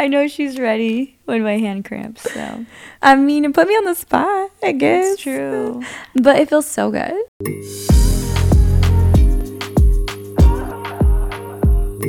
I know she's ready when my hand cramps. So I mean, it put me on the spot, I guess. it's true. But it feels so good.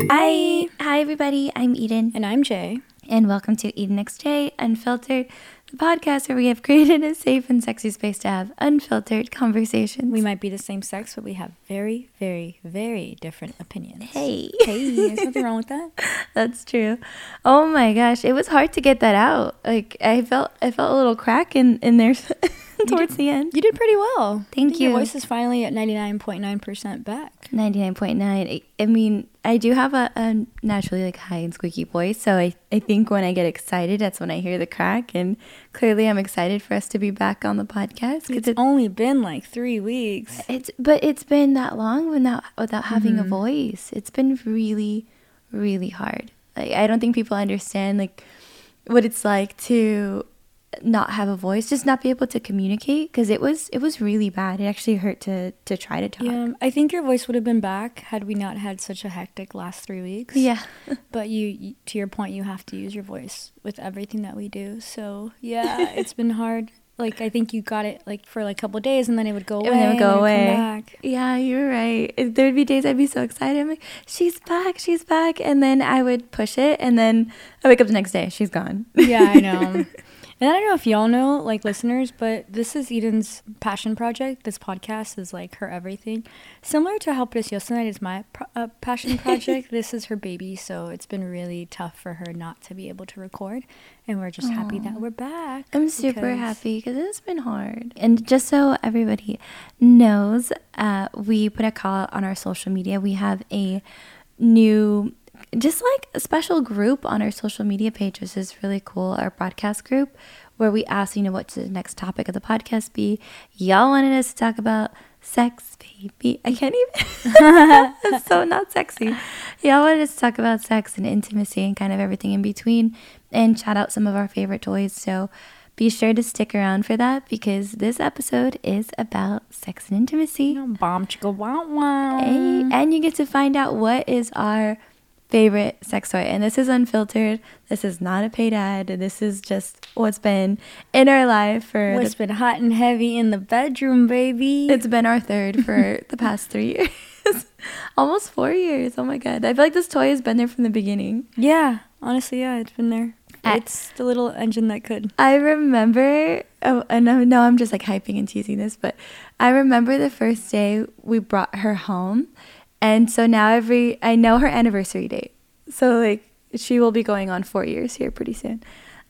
Hi. Hi, everybody. I'm Eden, And I'm Jay. and welcome to Eden X Jay Unfiltered, the podcast where we have created a safe and sexy space to have unfiltered conversations. We might be the same sex, but we have very, very, very different opinions. Hey. Hey, there's nothing wrong with that. That's true. Oh my gosh, it was hard to get that out. Like I felt, I felt a little crack in in there towards the end. You did pretty well. Thank think Your you. voice is finally at 99.9% back. Ninety nine point nine. I, I mean, I do have a, a naturally like high and squeaky voice, so I I think when I get excited, that's when I hear the crack. And clearly, I'm excited for us to be back on the podcast because It's it's only been like three weeks. it's but it's been that long without without having Mm-hmm. a voice. It's been really, really hard. Like I don't think people understand like what it's like to not have a voice, just not be able to communicate because it was it was really bad. It actually hurt to to try to talk. Yeah, I think your voice would have been back had we not had such a hectic last three weeks. Yeah. But you, to your point, you have to use your voice with everything that we do. So yeah, it's been hard. Like I think you got it like for like a couple of days, and then it would go away. And it would go away. Yeah, you're right. There would be days I'd be so excited. I'm like, she's back, she's back. And then I would push it. And then I wake up the next day, she's gone. Yeah, I know. And I don't know if y'all know, like listeners, but this is Eden's passion project. This podcast is like her everything. Similar to how Preciosa Night is my pro- uh, passion project, this is her baby. So it's been really tough for her not to be able to record. And we're just happy that we're back. I'm super because- happy because it's been hard. And just so everybody knows, uh, we put a call on our social media. We have a new, just like a special group on our social media page. This is really cool. Our broadcast group where we ask, you know, what's the next topic of the podcast be? Y'all wanted us to talk about sex, baby. I can't even. it's so not sexy. Y'all wanted us to talk about sex and intimacy and kind of everything in between and chat out some of our favorite toys. So be sure to stick around for that because this episode is about sex and intimacy. Bomb chicka wow wow. Hey, and you get to find out what is our favorite sex toy. And this is unfiltered. This is not a paid ad. This is just what's been in our life for What's the, been hot and heavy in the bedroom, baby? it's been our third for the past three years. Almost four years. Oh my god. I feel like this toy has been there from the beginning. yeah, honestly, yeah, it's been there. I- It's the little engine that could. I remember, oh, and I know I'm just like hyping and teasing this, but I remember the first day we brought her home. And so now every, I know her anniversary date. So like she will be going on four years here pretty soon.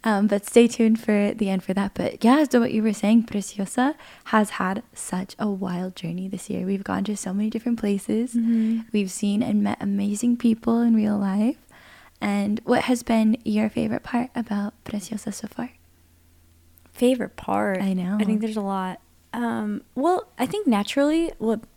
Um, but stay tuned for the end for that. But yeah, so what you were saying, Preciosa has had such a wild journey this year. We've gone to so many different places. We've seen and met amazing people in real life. And what has been your favorite part about Preciosa so far? favorite part. I know. I think there's a lot. Um, well, I think naturally, what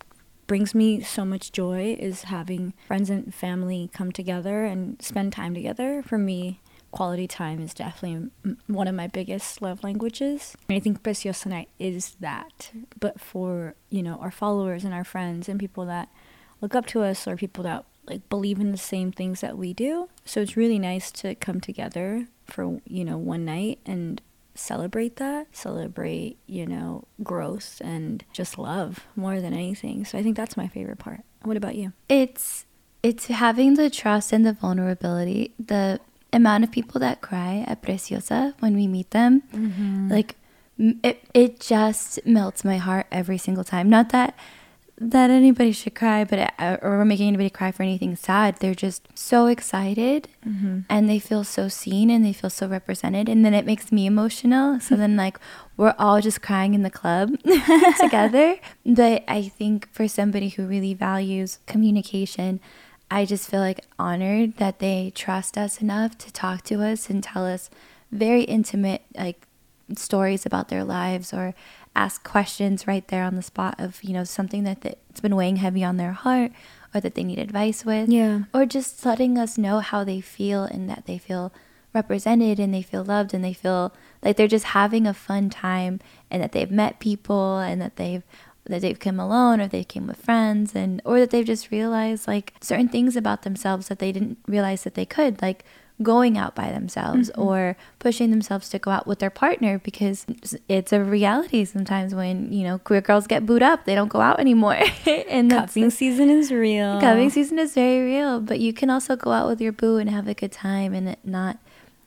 brings me so much joy is having friends and family come together and spend time together. For me, quality time is definitely one of my biggest love languages. And I think Preciosa Night is that. But for, you know, our followers and our friends and people that look up to us or people that like believe in the same things that we do. So it's really nice to come together for, you know, one night and celebrate that, celebrate, you know, growth and just love more than anything. So I think that's my favorite part. What about you? It's it's having the trust and the vulnerability. The amount of people that cry at Preciosa when we meet them, mm-hmm. like it it just melts my heart every single time. Not that that anybody should cry, but uh, or making anybody cry for anything sad. They're just so excited and they feel so seen and they feel so represented, and then it makes me emotional. So then like we're all just crying in the club together. But I think for somebody who really values communication, I just feel like honored that they trust us enough to talk to us and tell us very intimate like stories about their lives or ask questions right there on the spot of you know something that that's been weighing heavy on their heart or that they need advice with Yeah. or just letting us know how they feel and that they feel represented and they feel loved and they feel like they're just having a fun time and that they've met people and that they've that they've come alone or they came with friends and or that they've just realized like certain things about themselves that they didn't realize that they could like going out by themselves Mm-hmm. or pushing themselves to go out with their partner because it's a reality sometimes when you know queer girls get booed up they don't go out anymore and Cuffing season is real. Cuffing season is very real, but you can also go out with your boo and have a good time and not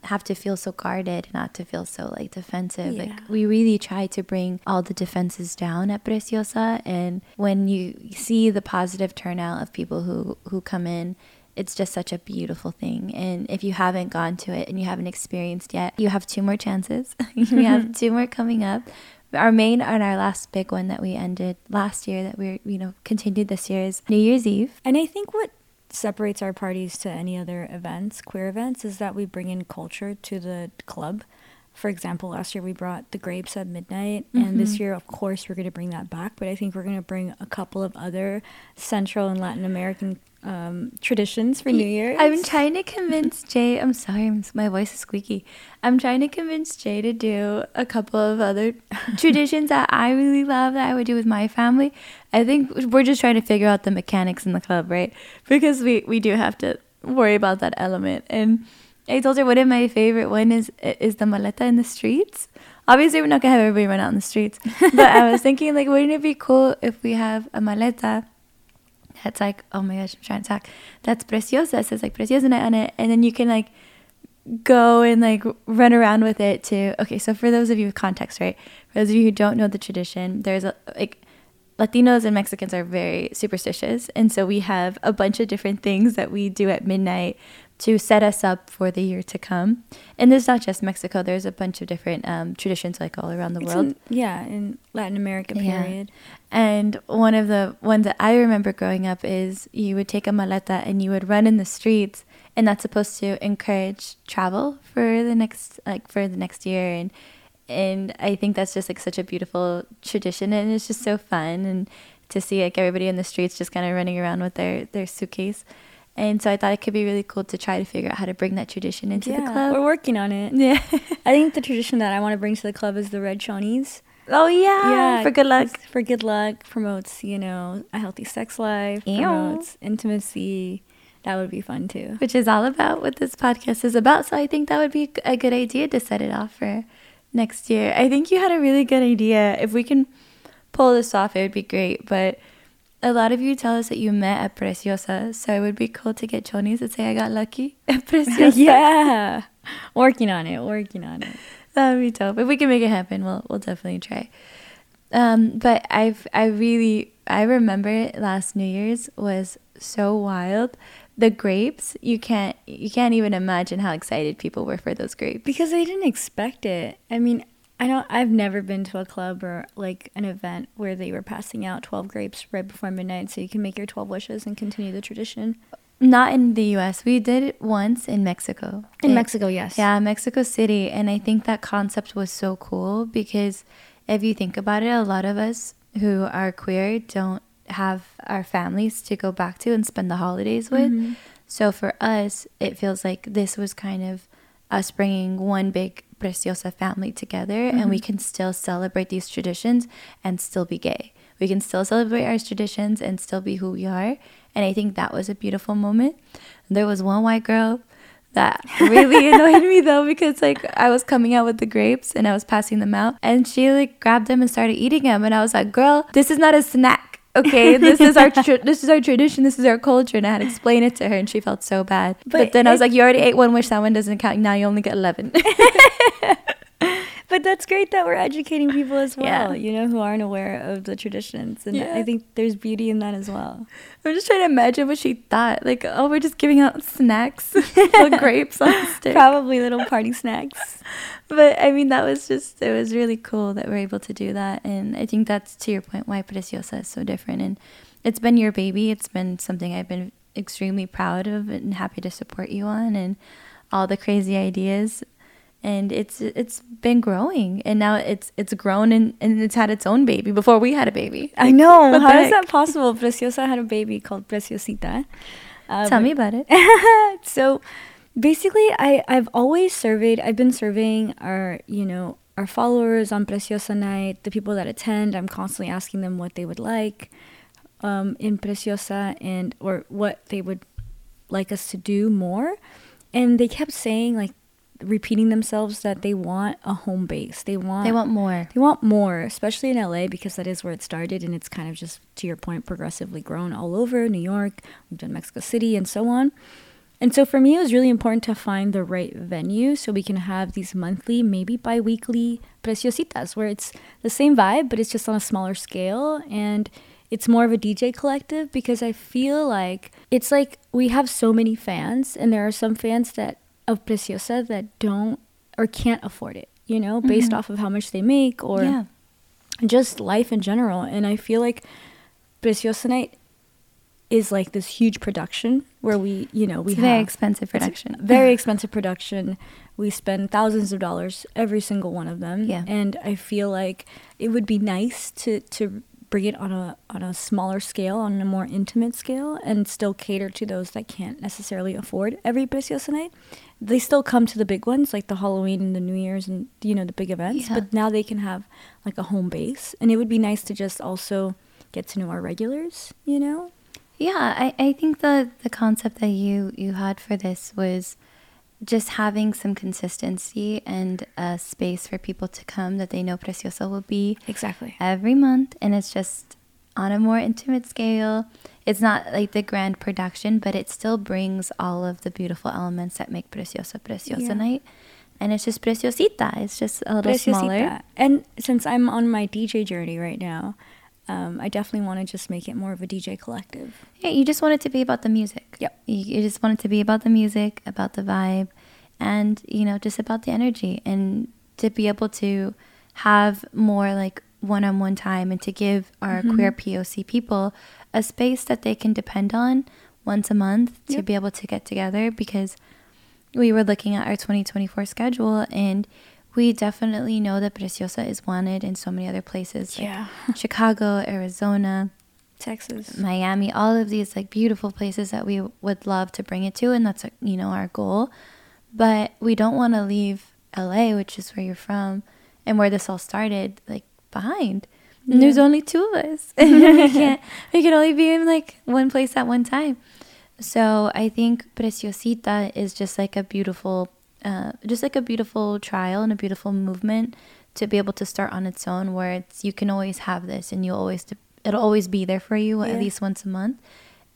have to feel so guarded, not to feel so like defensive. Yeah. Like we really try to bring all the defenses down at Preciosa and when you see the positive turnout of people who who come in it's just such a beautiful thing. And if you haven't gone to it and you haven't experienced yet, you have two more chances. we have two more coming up. Our main and our last big one that we ended last year that we're, you know, continued this year is New Year's Eve. And I think what separates our parties to any other events, queer events, is that we bring in culture to the club. For example, last year we brought the grapes at midnight, and this year, of course, we're going to bring that back. But I think we're going to bring a couple of other Central and Latin American um, traditions for New Year's. I'm trying to convince Jay. I'm sorry, I'm, my voice is squeaky. I'm trying to convince Jay to do a couple of other traditions that I really love that I would do with my family. I think we're just trying to figure out the mechanics in the club, right? Because we we do have to worry about that element. And I told her one of my favorite one is is the maleta in the streets. Obviously, we're not gonna have everybody run out in the streets, but I was thinking like, wouldn't it be cool if we have a maleta that's like, oh my gosh, I'm trying to talk. That's preciosa. It says like preciosa on it. And then you can like go and like run around with it too. okay, so for those of you with context, right? For those of you who don't know the tradition, there's a, like, Latinos and Mexicans are very superstitious. And so we have a bunch of different things that we do at midnight to set us up for the year to come. And there's not just Mexico, there's a bunch of different um, traditions like all around the It's world. in- yeah, in Latin America, Yeah. period. And one of the ones that I remember growing up is you would take a maleta and you would run in the streets, and that's supposed to encourage travel for the next like for the next year. And and I think that's just like such a beautiful tradition, and it's just so fun and to see like everybody in the streets just kind of running around with their their suitcase. And so I thought it could be really cool to try to figure out how to bring that tradition into the club. we're working on it. yeah. I think the tradition that I want to bring to the club is the red chonies. oh yeah. Yeah. For good luck. For good luck promotes, you know, a healthy sex life, Ew. promotes intimacy. That would be fun too. which is all about what this podcast is about. So I think that would be a good idea to set it off for next year. I think you had a really good idea. If we can pull this off, it would be great. But a lot of you tell us that you met at Preciosa, so it would be cool to get Chonies to say I got lucky at Preciosa. yeah, working on it. Working on it. That would be dope. If we can make it happen, we'll we'll definitely try. Um, but I've I really I remember last New Year's was so wild. The grapes, you can't you can't even imagine how excited people were for those grapes. Because they didn't expect it. I mean, I don't. I've never been to a club or like an event where they were passing out twelve grapes right before midnight, so you can make your twelve wishes and continue the tradition. Not in the US. We did it once in Mexico. In It- Mexico, yes. Yeah, Mexico City. And I think that concept was so cool because if you think about it, a lot of us who are queer don't have our families to go back to and spend the holidays with. Mhm. So for us, it feels like this was kind of us bringing one big Preciosa family together and we mm-hmm. can still celebrate these traditions and still be gay. We can still celebrate our traditions and still be who we are. And I think that was a beautiful moment. There was one white girl that really annoyed me though because like I was coming out with the grapes and I was passing them out and she like grabbed them and started eating them and I was like, "Girl, this is not a snack." Okay, this is our tr- this is our tradition. This is our culture, and I had to explain it to her, and she felt so bad. But, But then I was like, "You already ate one wish. That one doesn't count. Now you only get 11. But that's great that we're educating people as well, Yeah. you know, who aren't aware of the traditions. And Yeah. I think there's beauty in that as well. I'm just trying to imagine what she thought. Like, oh, we're just giving out snacks, little grapes on a stick. Probably little party snacks. But I mean, that was just, it was really cool that we're able to do that. And I think that's to your point why Preciosa is so different. And it's been your baby. It's been something I've been extremely proud of and happy to support you on and all the crazy ideas. And it's it's been growing, and now it's it's grown and, and it's had its own baby before we had a baby. I know. How is heck? that possible? Preciosa had a baby called Preciosita. Uh, Tell but- me about it. so basically I, I've always surveyed I've been surveying our you know our followers on Preciosa night the people that attend I'm constantly asking them what they would like um, in Preciosa and or what they would like us to do more and they kept saying like repeating themselves that they want a home base. They want They want more. they want more, especially in LA because that is where it started and it's kind of just to your point progressively grown all over New York, we've done Mexico City and so on. And so for me it was really important to find the right venue so we can have these monthly, maybe bi-weekly preciositas where it's the same vibe but it's just on a smaller scale and it's more of a DJ collective because I feel like it's like we have so many fans and there are some fans that of Preciosa that don't or can't afford it, you know, based mm-hmm. off of how much they make or yeah. just life in general. And I feel like Preciosa Night is like this huge production where we, you know, we It's a very have expensive production. very expensive production. We spend thousands of dollars every single one of them. Yeah. And I feel like it would be nice to to bring it on a on a smaller scale, on a more intimate scale, and still cater to those that can't necessarily afford every Preciosa night. They still come to the big ones like the Halloween and the New Year's and you know the big events, Yeah. but now they can have like a home base, and it would be nice to just also get to know our regulars, you know. Yeah, I, I think the the concept that you you had for this was just having some consistency and a space for people to come that they know Preciosa will be Exactly. every month and it's just on a more intimate scale. It's not like the grand production, but it still brings all of the beautiful elements that make Preciosa Preciosa Yeah. night. And it's just Preciosita. It's just a little smaller. And since I'm on my DJ journey right now, um, I definitely want to just make it more of a DJ collective. Yeah, you just want it to be about the music. Yep. You, you just want it to be about the music, about the vibe, and you know, just about the energy, and to be able to have more like one-on-one time, and to give our Mm-hmm. queer POC people a space that they can depend on once a month to Yep. be able to get together. Because we were looking at our 2024 schedule, and we definitely know that Preciosa is wanted in so many other places, like Yeah. Chicago, Arizona. Texas. Miami, all of these like beautiful places that we would love to bring it to, and that's you know our goal. But we don't want to leave LA, which is where you're from, and where this all started, like behind. And there's only two of us. we can't. We can only be in like one place at one time. So I think Preciosita is just like a beautiful, uh, just like a beautiful trial and a beautiful movement to be able to start on its own, where it's you can always have this and you'll always it'll always be there for you at least once a month,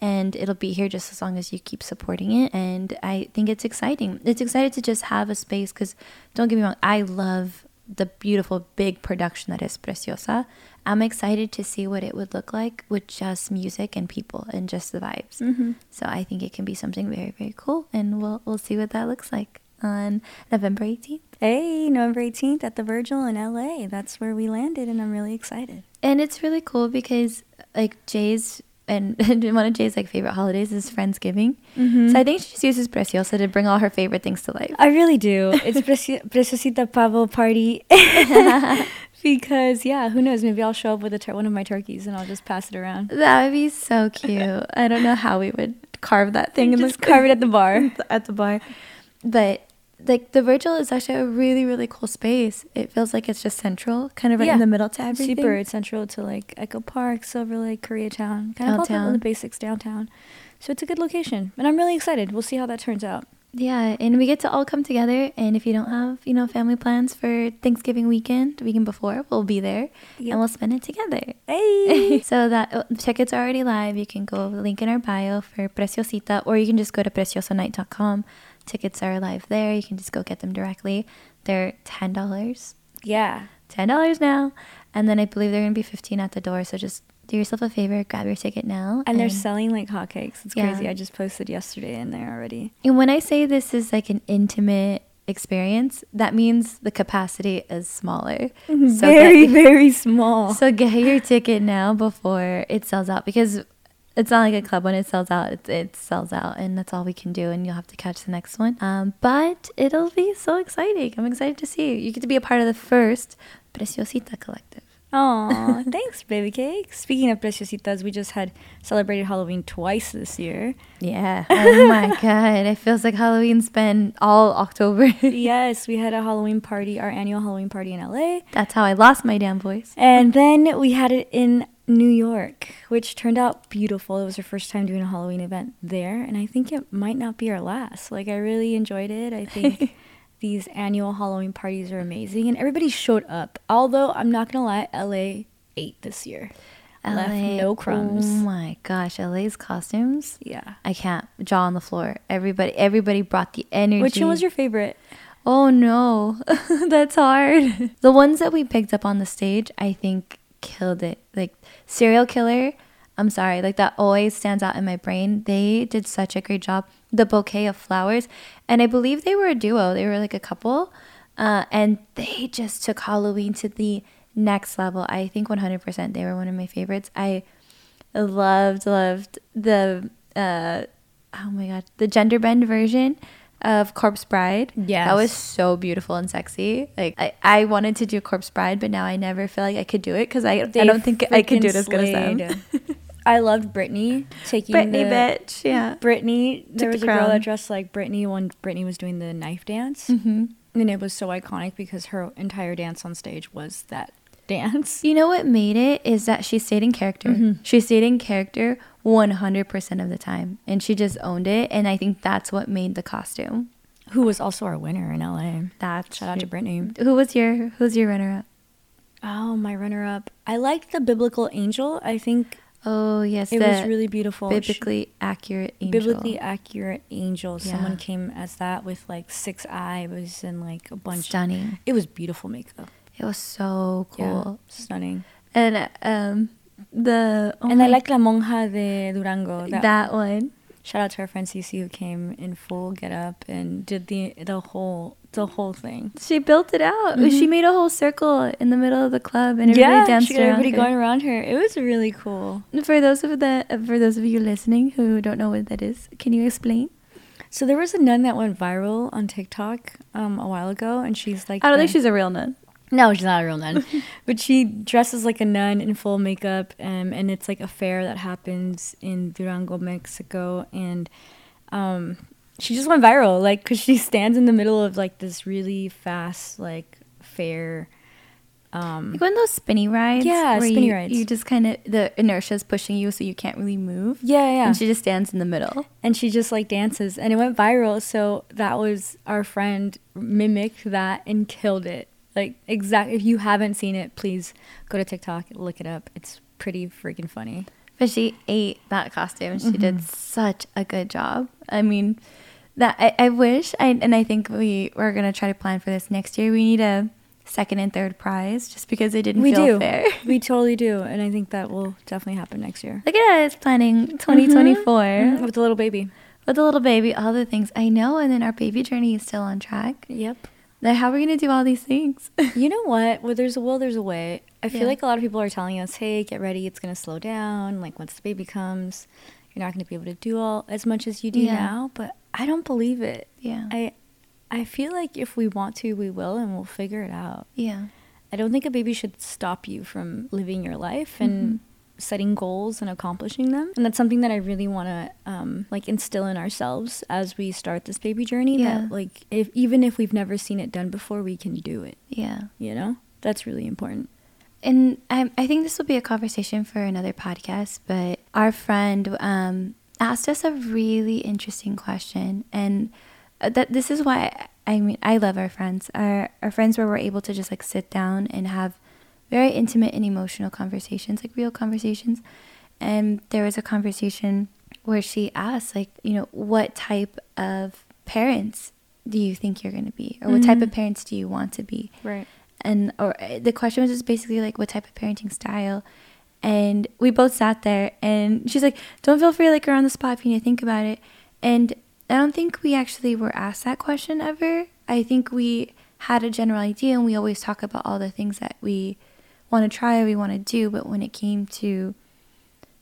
and it'll be here just as long as you keep supporting it. And I think it's exciting. It's excited to just have a space because don't get me wrong, I love the beautiful big production that is Preciosa. I'm excited to see what it would look like with just music and people and just the vibes. Mm-hmm. So I think it can be something very very cool, and we'll we'll see what that looks like on November 18th. Hey, November 18th at the Virgil in LA. That's where we landed, and I'm really excited. And it's really cool because like Jay's and one of Jay's like favorite holidays is Friendsgiving. Mhm. So I think she just uses Preciosa to bring all her favorite things to life. I really do. It's Preci- Preciosita Pavo party. because, yeah, who knows? Maybe I'll show up with a tur- one of my turkeys and I'll just pass it around. That would be so cute. I don't know how we would carve that thing And just carve it at the bar. at the bar. But like the Virgil is actually a really really cool space. It feels like it's just central, kind of right Yeah. in the middle to everything. Super. It's central to like Echo Park, Silver Lake, Koreatown, kind of all the, Downtown. the basics downtown. So it's a good location, and I'm really excited. We'll see how that turns out. Yeah, and we get to all come together. And if you don't have, you know, family plans for Thanksgiving weekend, weekend before, we'll be there Yep. and we'll spend it together. Hey, so that uh, tickets are already live. You can go link in our bio for Preciosita, or you can just go to preciosanight.com. Tickets are live there. You can just go get them directly. They're ten dollars. yeah, ten dollars now, and then I believe they're gonna be fifteen at the door. So just do yourself a favor, grab your ticket now. and they're selling like hotcakes. It's Yeah. crazy. I just posted yesterday in there already. And when I say this is like an intimate experience, that means the capacity is smaller. So very, get, very small. so get your ticket now before it sells out because it's not like a club when it sells out. It, it sells out, and that's all we can do. And you'll have to catch the next one. Um, but it'll be so exciting. I'm excited to see you. You get to be a part of the first Preciosita collective. Aw, thanks, baby cake. Speaking of preciositas, we just had celebrated Halloween twice this year. Yeah. Oh my god. It feels like Halloween's been all October. yes, we had a Halloween party, our annual Halloween party in LA. That's how I lost my damn voice. And then we had it in New York, which turned out beautiful. It was our first time doing a Halloween event there, and I think it might not be our last. Like, I really enjoyed it. I think these annual Halloween parties are amazing, and everybody showed up. Although, I'm not gonna lie, LA ate this year. Left no oh crumbs. Oh my gosh, LA's costumes. Yeah. I can't jaw on the floor. Everybody, everybody brought the energy. Which one was your favorite? Oh no, that's hard. the ones that we picked up on the stage, I think killed it. Like serial killer. I'm sorry, like that always stands out in my brain. They did such a great job. The bouquet of flowers, and I believe they were a duo. They were like a couple, uh, and they just took Halloween to the next level. I think 100% they were one of my favorites. I loved loved the uh, oh my god, the gender bend version of Corpse Bride. Yeah. That was so beautiful and sexy. Like I, I wanted to do Corpse Bride, but now I never feel like I could do it because I, I don't think I could do it as good as them. I loved Britney taking Britney the, bitch, yeah. Britney. There Took was the a girl that dressed like Britney when Britney was doing the knife dance, hmm and it was so iconic because her entire dance on stage was that dance. You know what made it is that she stayed in character. Mhm. She stayed in character 100% of the time, and she just owned it. And I think that's what made the costume. Who was also our winner in LA. That Shout out to Britney. Who was your Who's your runner up? Oh, my runner-up. I liked the biblical angel. I think Oh yes, it was really beautiful. Biblically accurate angel. biblically accurate angel. Someone came as that with like six eyes and like a bunch. stunning. It was beautiful makeup. It was so Yeah, cool. stunning. And um, the oh and I like La Monja de Durango. That, that one. shout out to our friend Cece who came in full get up and did the the whole the whole thing. She built it out. Mhm. She made a whole circle in the middle of the club, and everybody yeah, danced she got around everybody her. going around her. It was really cool. For those of the for those of you listening who don't know what that is, can you explain? So there was a nun that went viral on TikTok um, a while ago, and she's like, I don't the- think she's a real nun. No, she's not a real nun. but she dresses like a nun in full makeup, um, and it's like a fair that happens in Durango, Mexico, and um, she just went viral, like, cause she stands in the middle of like this really fast like fair. Um, Like one of those spinny rides. Yeah, spinny you, rides. You just kind of the inertia is pushing you, so you can't really move. yeah, yeah, And she just stands in the middle. and she just like dances, and it went viral. So that was our friend mimicked that and killed it. Like exactly. If you haven't seen it, please go to TikTok, look it up. It's pretty freaking funny. But she ate that costume. She Mm-hmm. did such a good job. I mean, that I, I wish, I, and I think we we're gonna try to plan for this next year. We need a second and third prize, just because it didn't we feel do. fair. we totally do, and I think that will definitely happen next year Look at us planning 2024 Mhm, with the little baby. with the little baby, all the things I know, and then our baby journey is still on track. Yep. Like, how are we gonna do all these things? You know what? Well, there's a will, there's a way. I feel Yeah. like a lot of people are telling us, "Hey, get ready. It's gonna slow down. Like once the baby comes, you're not gonna be able to do all as much as you do Yeah. now." But I don't believe it. yeah, I I feel like if we want to, we will, and we'll figure it out. yeah, I don't think a baby should stop you from living your life and Mhm. Setting goals and accomplishing them. And that's something that I really want to um, like instill in ourselves as we start this baby journey. Yeah. That like if even if we've never seen it done before, we can do it. yeah. You know, that's really important. And I, I think this will be a conversation for another podcast, but our friend um, asked us a really interesting question. And uh, that this is why I mean, I love our friends. Our, our friends where we're able to just like sit down and have very intimate and emotional conversations, like real conversations. And there was a conversation where she asked, like, you know, what type of parents do you think you're going to be? Or what type of parents do you want to be? Right. and or uh, the question was just basically like what type of parenting style and we both sat there and she's like don't feel free like you're on the spot if you need to think about it and i don't think we actually were asked that question ever i think we had a general idea and we always talk about all the things that we want to try or we want to do but when it came to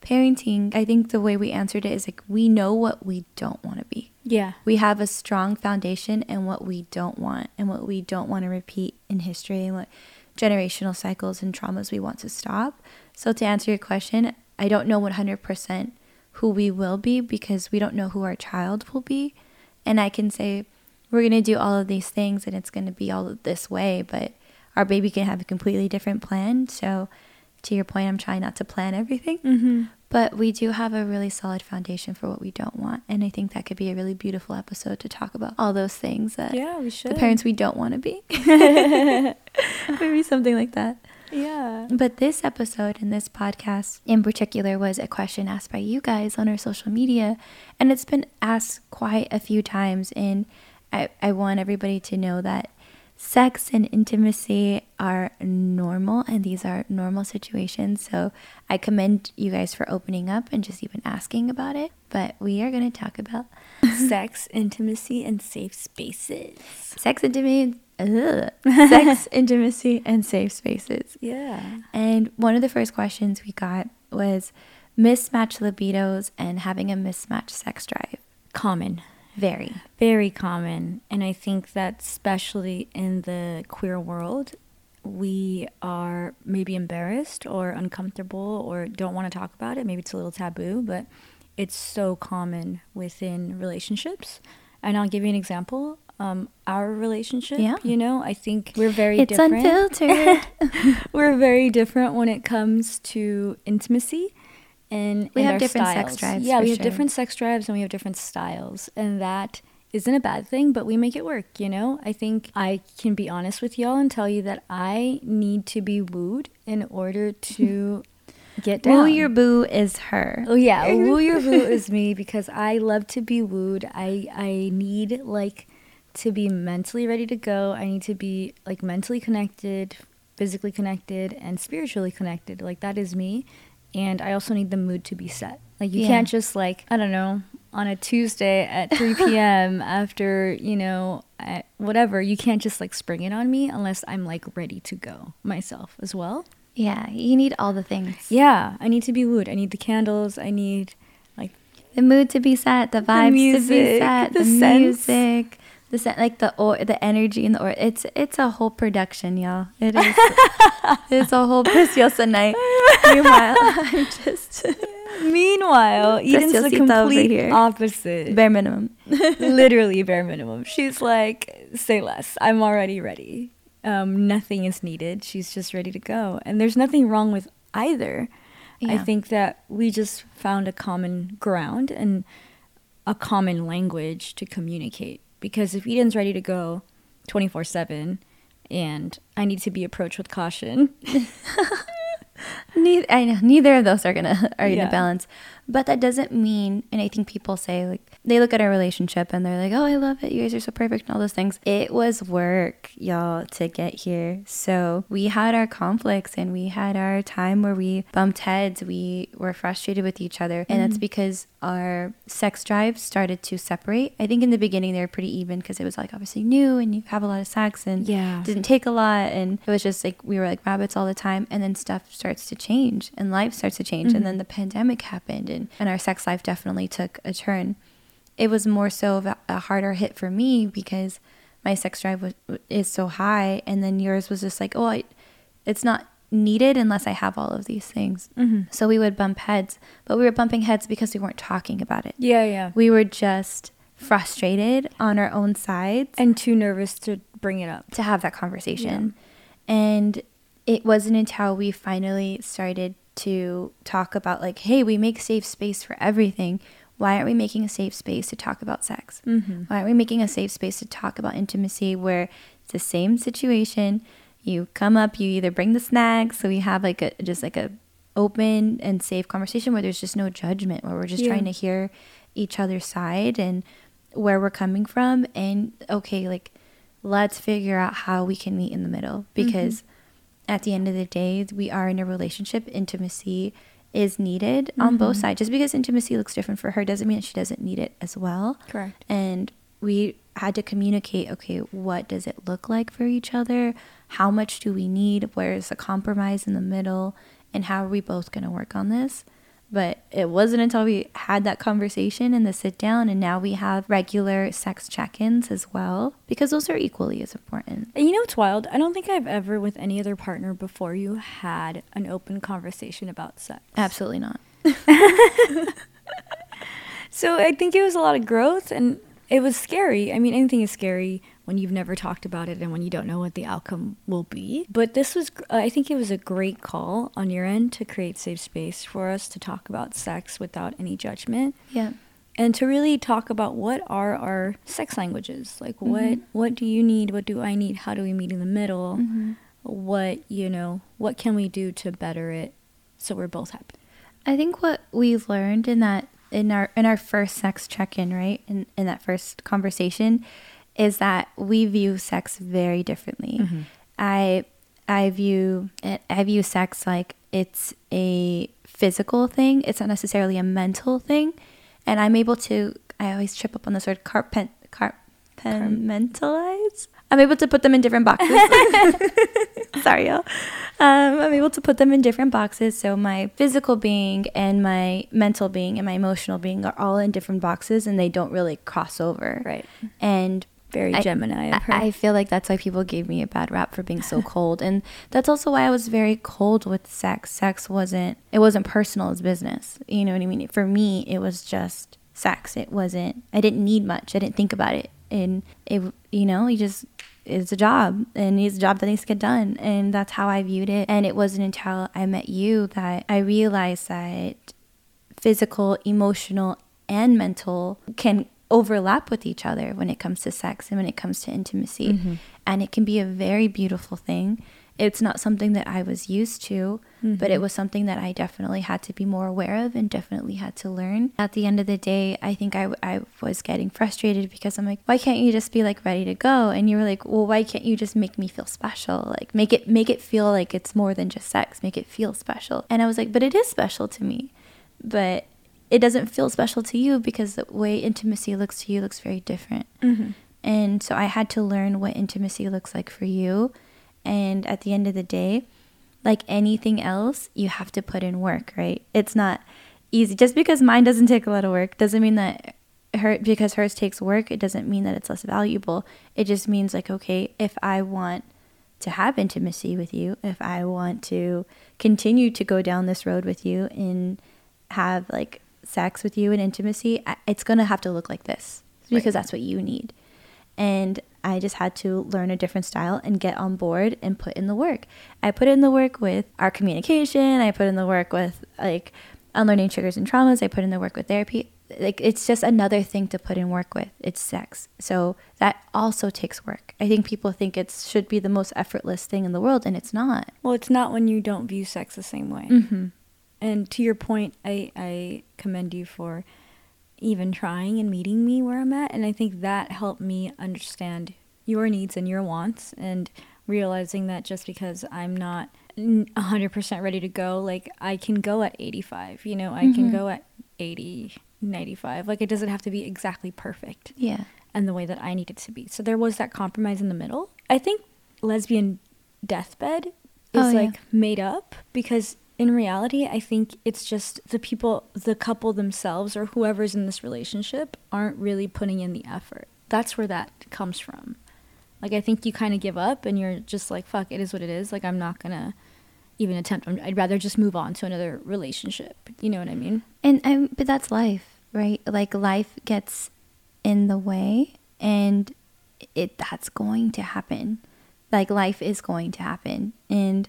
parenting i think the way we answered it is like we know what we don't want to be Yeah. we have a strong foundation and what we don't want and what we don't want to repeat in history and what generational cycles and traumas we want to stop. So to answer your question, I don't know 100% who we will be because we don't know who our child will be. And I can say we're going to do all of these things and it's going to be all this way, but our baby can have a completely different plan. So to your point, I'm trying not to plan everything. Mm-hmm. But we do have a really solid foundation for what we don't want. And I think that could be a really beautiful episode to talk about all those things that Yeah, we should. the parents we don't want to be. Maybe something like that. Yeah. But this episode and this podcast in particular was a question asked by you guys on our social media. And it's been asked quite a few times. And I, I want everybody to know that sex and intimacy are normal and these are normal situations. So I commend you guys for opening up and just even asking about it. But we are going to talk about Sex, intimacy, and safe spaces. sex, intimacy, sex, intimacy, and safe spaces. Yeah. And one of the first questions we got was mismatched libidos and having a mismatched sex drive. Common. Very. Very common. And I think that, especially in the queer world, we are maybe embarrassed or uncomfortable or don't want to talk about it. Maybe it's a little taboo, but it's so common within relationships. And I'll give you an example. Um, our relationship, Yeah. you know, I think we're very It's different. unfiltered. we're very different when it comes to intimacy and We and have different sex drives, Yeah, we have sure. different sex drives and we have different styles, and that isn't a bad thing. But we make it work. You know, I think I can be honest with y'all and tell you that I need to be wooed in order to get down. Woo your boo is her. Oh yeah, woo your boo is me because I love to be wooed. I I need like to be mentally ready to go. I need to be like mentally connected, physically connected, and spiritually connected. Like that is me. And I also need the mood to be set. Like you Yeah. can't just like I don't know on a Tuesday at 3 p.m. after you know at whatever. You can't just like spring it on me unless I'm like ready to go myself as well. Yeah, you need all the things. Yeah, I need to be wooed. I need the candles. I need like The mood to be set, the vibes to be set, the the, music, the like the or the energy and the or. It's it's a whole production, y'all. It is. it's a whole preciosa night. Meanwhile, I'm just Meanwhile, Eden's the complete opposite. bare minimum. Literally bare minimum. She's like, say less. I'm already ready. Um, nothing is needed. She's just ready to go. And there's nothing wrong with either. I think that we just found a common ground and a common language to communicate. Because if Eden's ready to go 24 7 and I need to be approached with caution, Neither, I know neither of those are gonna are Yeah. gonna balance, but that doesn't mean. And I think people say like they look at our relationship and they're like, "Oh, I love it. You guys are so perfect and all those things." It was work, y'all, to get here. So we had our conflicts and we had our time where we bumped heads. We were frustrated with each other, and that's mm-hmm. because our sex drives started to separate. I think in the beginning they were pretty even because it was like obviously new and you have a lot of sex and Yeah. didn't take a lot and it was just like we were like rabbits all the time and then stuff starts to change and life starts to change and mm-hmm. then the pandemic happened and, and our sex life definitely took a turn it was more so of a, harder hit for me because my sex drive was, is so high and then yours was just like oh I, it's not needed unless i have all of these things mm-hmm. so we would bump heads but we were bumping heads because we weren't talking about it yeah, yeah. we were just frustrated on our own sides And too nervous to bring it up. to have that conversation. And it wasn't until we finally started to talk about, like, hey, we make safe space for everything. Why aren't we making a safe space to talk about sex? Mm-hmm. Why aren't we making a safe space to talk about intimacy where it's the same situation? You come up, you either bring the snacks, so we have like a just like a open and safe conversation where there's just no judgment, where we're just Yeah. trying to hear each other's side and where we're coming from and okay, like let's figure out how we can meet in the middle because at the end of the day, we are in a relationship. Intimacy is needed on mm-hmm. both sides. Just because intimacy looks different for her doesn't mean that she doesn't need it as well. Correct. And we had to communicate okay, what does it look like for each other? How much do we need? Where is the compromise in the middle? And how are we both going to work on this? But it wasn't until we had that conversation and the sit down, and now we have regular sex check ins as well, because those are equally as important. And you know what's wild? I don't think I've ever, with any other partner before you, had an open conversation about sex. Absolutely not. So I think it was a lot of growth and it was scary. I mean, anything is scary when you've never talked about it and when you don't know what the outcome will be. But this was, I think it was a great call on your end to create safe space for us to talk about sex without any judgment. Yeah. And to really talk about what are our sex languages? Like what Mhm. what do you need? What do I need? How do we meet in the middle? Mhm. What, you know, what can we do to better it so we're both happy? I think what we've learned in that in our in our first sex check-in, right? In in that first conversation is that we view sex very differently. Mhm. I I view I view sex like it's a physical thing. It's not necessarily a mental thing. And I'm able to I always trip up on this word carpent compartmentalize. I'm able to put them in different boxes. Sorry, y'all. Um, I'm able to put them in different boxes. So my physical being and my mental being and my emotional being are all in different boxes, and they don't really cross over. Right. And Very I- Gemini of her. I, I feel like that's why people gave me a bad rap for being so cold, and that's also why I was very cold with sex. Sex wasn't it wasn't personal; it's business. You know what I mean? For me, it was just sex. It wasn't. I didn't need much. I didn't think about it, and it you know you just it's a job and it's a job that needs to get done and that's how i viewed it and it wasn't until i met you that i realized that physical, emotional, and mental can overlap with each other when it comes to sex and when it comes to intimacy. Mhm. And it can be a very beautiful thing. It's not something that I was used to, but it Mhm. was something that I definitely had to be more aware of and definitely had to learn. At the end of the day, I think I, I was getting frustrated because I'm like, why can't you just be like ready to go? And you were like, well, why can't you just make me feel special? Like make it make it feel like it's more than just sex. Make it feel special. And I was like, but it is special to me but it doesn't feel special to you because the way intimacy looks to you looks very different. Mhm. And so I had to learn what intimacy looks like for you. And at the end of the day, like anything else, you have to put in work, right? It's not easy. Just because mine doesn't take a lot of work doesn't mean that her because hers takes work, it doesn't mean that it's less valuable. It just means like okay, if I want to have intimacy with you, if I want to continue to go down this road with you and have like sex with you and intimacy, it's going to have to look like this because that's what you need. And I just had to learn a different style and get on board and put in the work. I put in the work with our communication, I put in the work with like unlearning triggers and traumas, I put in the work with therapy. Like it's just another thing to put in work with. It's sex. So that also takes work. I think people think it should be the most effortless thing in the world and it's not. Well, it's not when you don't view sex the same way. Mm-hmm. And to your point, I, I commend you for even trying and meeting me where I'm at. And I think that helped me understand your needs and your wants and realizing that just because I'm not n- 100% ready to go, like I can go at 85, you know, I can Mhm. go at 80, 95. Like it doesn't have to be exactly perfect Yeah. and the way that I need it to be. So there was that compromise in the middle. I think lesbian deathbed is Oh, yeah. like made up because in reality, I think it's just the people, the couple themselves or whoever's in this relationship aren't really putting in the effort. That's where that comes from. Like I think you kind of give up and you're just like, fuck, it is what it is. Like I'm not gonna even attempt. I'm- I'd rather just move on to another relationship. You know what I mean? And and but that's life, right? Like life gets in the way and it that's going to happen. Like life is going to happen. And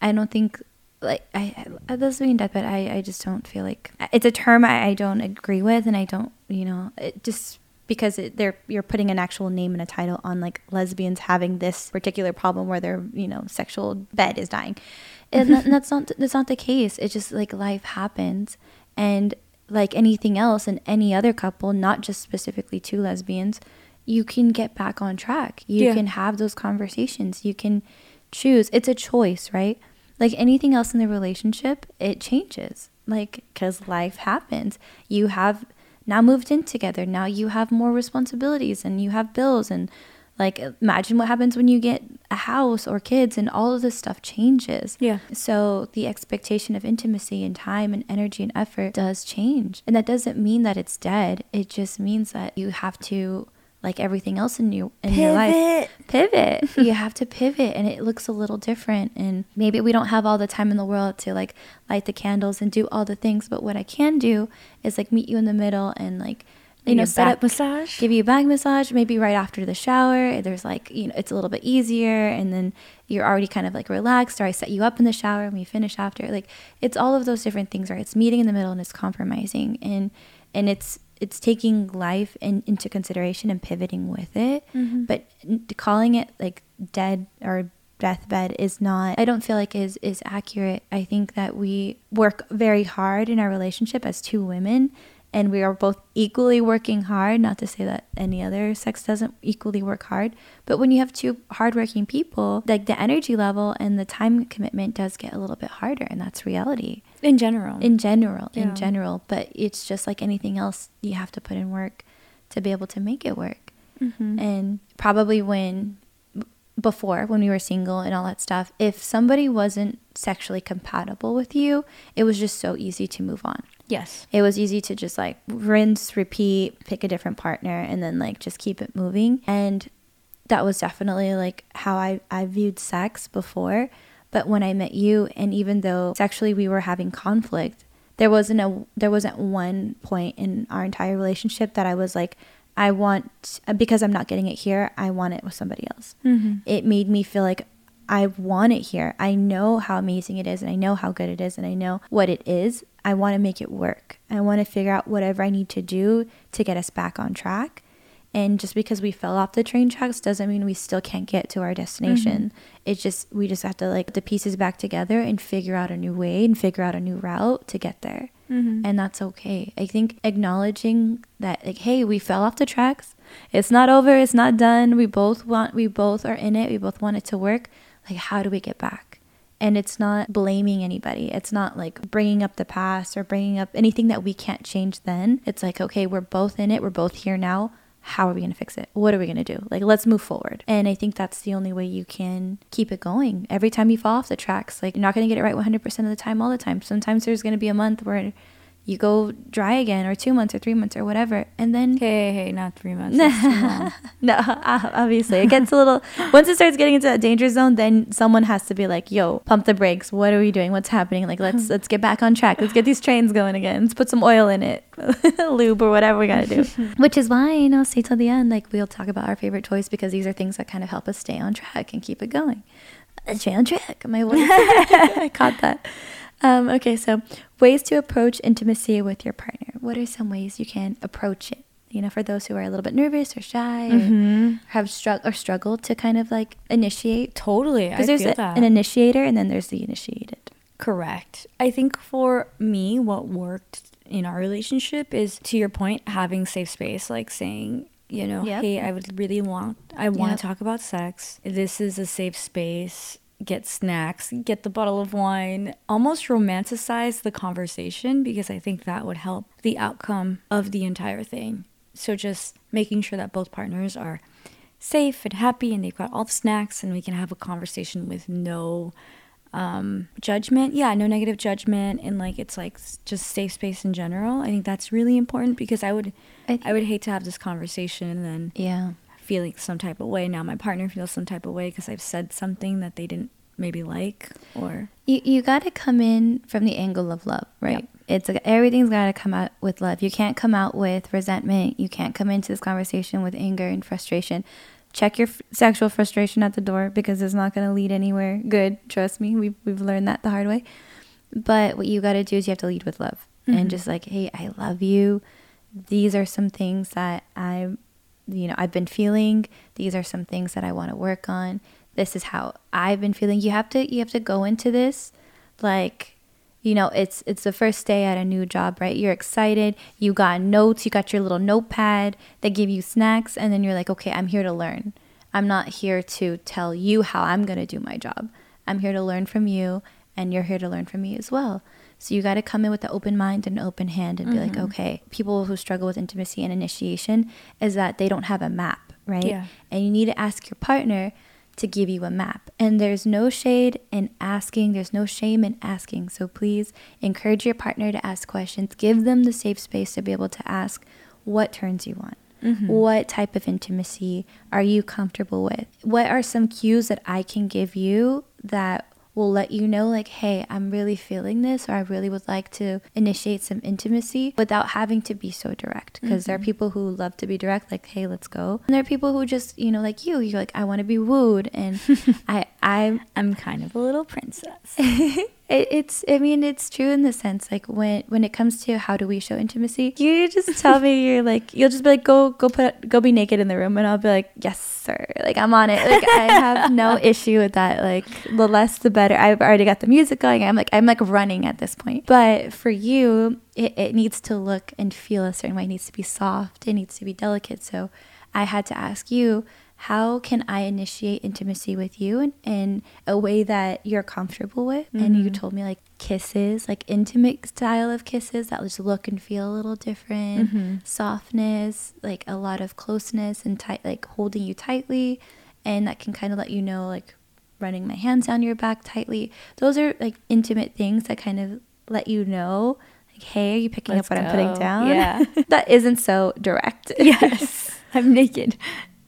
I don't think like I, I lesbian deathbed I, I just don't feel like it's a term I, I don't agree with and I don't you know it just because it, they're you're putting an actual name and a title on like lesbians having this particular problem where their you know sexual bed is dying. And, that, and that's not that's not the case. It's just like life happens. And like anything else in any other couple not just specifically two lesbians you can get back on track. You Yeah. can have those conversations. You can choose. It's a choice right like anything else in the relationship it changes. Like because life happens. You have now moved in together. Now you have more responsibilities and you have bills and like imagine what happens when you get a house or kids and all of this stuff changes. Yeah. so the expectation of intimacy and time and energy and effort does change. And that doesn't mean that it's dead. It just means that you have to like everything else in you in your life. Pivot. You have to pivot and it looks a little different and maybe we don't have all the time in the world to like light the candles and do all the things but what i can do is like meet you in the middle and like you know, set up massage. give you a back massage maybe right after the shower there's like you know it's a little bit easier and then you're already kind of like relaxed or i set you up in the shower and we finish after. Like it's all of those different things right? It's meeting in the middle and it's compromising and and it's it's taking life in, into consideration and pivoting with it Mhm. but calling it like dead or deathbed is not i don't feel like is is accurate i think that we work very hard in our relationship as two women and we are both equally working hard not to say that any other sex doesn't equally work hard but when you have two hardworking people like the energy level and the time commitment does get a little bit harder and that's reality in general. in general Yeah. in general but it's just like anything else you have to put in work to be able to make it work Mhm. and probably when before when we were single and all that stuff if somebody wasn't sexually compatible with you it was just so easy to move on yes. it was easy to just like rinse repeat pick a different partner and then like just keep it moving and that was definitely like how i i viewed sex before but when i met you and even though sexually we were having conflict there wasn't a there wasn't one point in our entire relationship that i was like i want because i'm not getting it here i want it with somebody else Mhm. it made me feel like I want it here. I know how amazing it is and I know how good it is and I know what it is. I want to make it work. I want to figure out whatever I need to do to get us back on track. And just because we fell off the train tracks doesn't mean we still can't get to our destination. It's just we just have to like put the pieces back together and figure out a new way and figure out a new route to get there Mhm. and that's okay. I think acknowledging that like hey, we fell off the tracks. It's not over, it's not done. We both want we both are in it. We both want it to work. Like how do we get back? And it's not blaming anybody. It's not like bringing up the past or bringing up anything that we can't change then. It's like okay, we're both in it. We're both here now. How are we going to fix it? What are we going to do? Like, let's move forward. And I think that's the only way you can keep it going. Every time you fall off the tracks, like, you're not going to get it right 100% of the time, all the time. Sometimes there's going to be a month where you go dry again, or two months, or three months, or whatever. And then Hey, hey, not three months. That's too long. no, obviously it gets a little. Once it starts getting into that danger zone, then someone has to be like, "Yo, pump the brakes. What are we doing? What's happening? Like, let's let's get back on track. Let's get these trains going again. Let's put some oil in it, lube or whatever we gotta do." Which is why you know, stay till the end. Like we'll talk about our favorite toys because these are things that kind of help us stay on track and keep it going. Stay on track. My voice. I caught that. Um, okay, so ways to approach intimacy with your partner. What are some ways you can approach it? You know, for those who are a little bit nervous or shy or Mhm. have strugg or struggled to kind of like initiate. Totally. Because there's a- an initiator and then there's the initiated. Correct. I think for me, what worked in our relationship is, to your point, having safe space, like saying, you know, Yep. hey, I would really want, I want Yep. to talk about sex. This is a safe space. Get snacks, get the bottle of wine, almost romanticize the conversation because I think that would help the outcome of the entire thing. So just making sure that both partners are safe and happy and they've got all the snacks and we can have a conversation with no um judgment yeah no negative judgment and like it's like just safe space in general i think that's really important because i would I i would hate to have this conversation and then Yeah. Feeling some type of way now my partner feels some type of way because i've said something that they didn't maybe like or You you got to come in from the angle of love, right? Yep. It's like everything's got to come out with love. You can't come out with resentment. You can't come into this conversation with anger and frustration. Check your f- sexual frustration at the door because it's not going to lead anywhere good. Trust me, we've we've learned that the hard way. But what you got to do is you have to lead with love Mhm. and just like, hey, I love you. These are some things that I, you know, I've been feeling. These are some things that I want to work on. This is how I've been feeling. You have to you have to go into this like you know it's it's the first day at a new job right you're excited you got notes you got your little notepad they give you snacks and then you're like okay i'm here to learn i'm not here to tell you how i'm going to do my job i'm here to learn from you and you're here to learn from me as well so you got to come in with an open mind and an open hand and be like Mhm. okay people who struggle with intimacy and initiation is that they don't have a map right Yeah. and you need to ask your partner to give you a map. And there's no shade in asking, there's no shame in asking. So please encourage your partner to ask questions. Give them the safe space to be able to ask what turns you on. Mhm. What type of intimacy are you comfortable with? What are some cues that I can give you that will let you know like hey i'm really feeling this or i really would like to initiate some intimacy without having to be so direct. Because there are mm-hmm. people who love to be direct like hey let's go. And there are people who just you know like you you're like i want to be wooed and i i I'm kind of a little princess. it, it's i mean it's true in the sense like when when it comes to how do we show intimacy you just tell me you're like you'll just be like go go put go be naked in the room and i'll be like yes sir. Like i'm on it. Like i have no issue with that. Like the less the better. I've already got the music going. I'm like i'm like running at this point. But for you it, it needs to look and feel a certain way. It needs to be soft. It needs to be delicate. So i had to ask you how can I initiate intimacy with you in, in a way that you're comfortable with? And you mm-hmm. told me like kisses, like intimate style of kisses that just look and feel a little different, mm-hmm. softness, like a lot of closeness and tight, like holding you tightly, and that can kind of let you know like running my hands down your back tightly. Those are like intimate things that kind of let you know. like, Hey, are you picking Let's up what I'm putting down? Yeah. that isn't so direct. yes. I'm naked.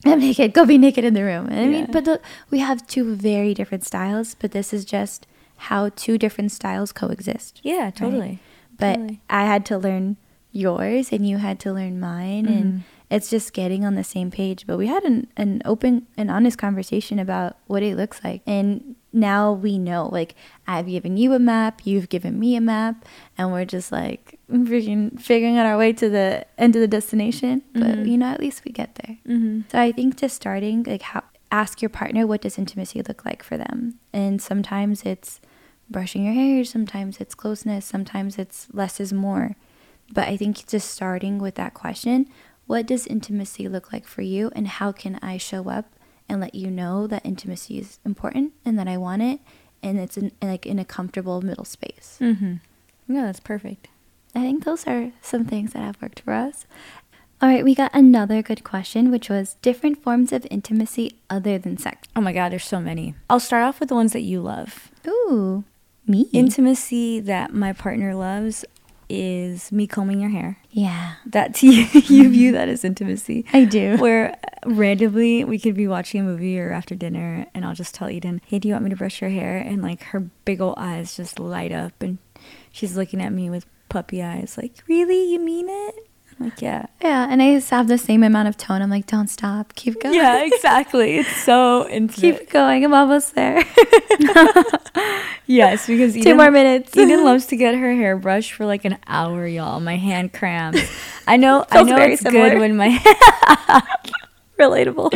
I'm naked. Go be naked in the room. I mean, Yeah. but the, we have two very different styles. But this is just how two different styles coexist. Yeah, totally. But Totally. I had to learn yours, and you had to learn mine, Mm-hmm. and it's just getting on the same page. But we had an, an open and honest conversation about what it looks like, and now we know. Like I've given you a map, you've given me a map, and we're just like freaking figuring out our way to the end of the destination. But Mhm. you know, at least we get there. Mm-hmm. So I think just starting, like, how, ask your partner what does intimacy look like for them, and sometimes it's brushing your hair, sometimes it's closeness, sometimes it's less is more. But I think just starting with that question, what does intimacy look like for you, and how can I show up and let you know that intimacy is important and that I want it, and it's in, like in a comfortable middle space. Mm-hmm. Yeah, that's perfect. I think those are some things that have worked for us. All right, we got another good question, which was different forms of intimacy other than sex. Oh my God, there's so many. I'll start off with the ones that you love. Ooh, me? Intimacy that my partner loves is me combing your hair. yeah, That to you, you view that as intimacy. I do. Where uh, randomly we could be watching a movie or after dinner, and I'll just tell Eden, "Hey, do you want me to brush your hair?" And like her big old eyes just light up, and she's looking at me with puppy eyes, like, "Really, you mean it?" Like, "Yeah." Yeah, and I just have the same amount of tone. I'm like, don't stop, keep going. Yeah, exactly. It's so intimate. keep going. I'm almost there. Yes, because Two Eden, more minutes. Eden loves to get her hair brushed for like an hour, y'all. My hand cramps. I know. I know it's similar. good when my Relatable.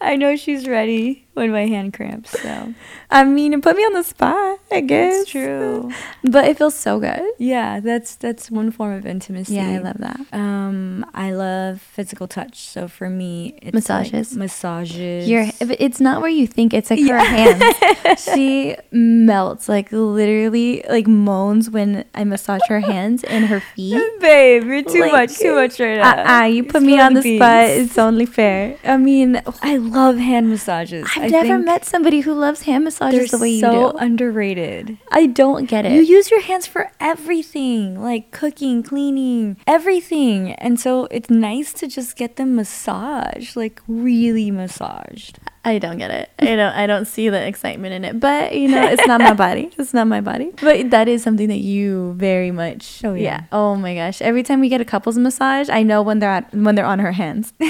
I know she's ready when my hand cramps. So I mean, it put me on the spot. I guess it's true. but it feels so good. Yeah, that's that's one form of intimacy. Yeah, I love that. Um, I love physical touch. So for me, it's Massages. Like massages. Your, it's not where you think. It's like her Yeah. hands. she melts, like literally, like moans when I massage her hands and her feet. babe, you're too Like, much, too much right now. Uh, uh, you put It's me on the Philippines. spot. It's only fair. I mean, I love hand massages. I've I never met somebody who loves hand massages the way you do. so underrated. I don't get it. You use your hands for everything, like cooking, cleaning, everything. And so it's nice to just get them massaged, like really massaged. I don't get it. I don't. I don't see the excitement in it. But you know, it's not my body. It's not my body. But that is something that you very much. Oh, yeah. Oh my gosh! Every time we get a couples massage, I know when they're at when they're on her hands.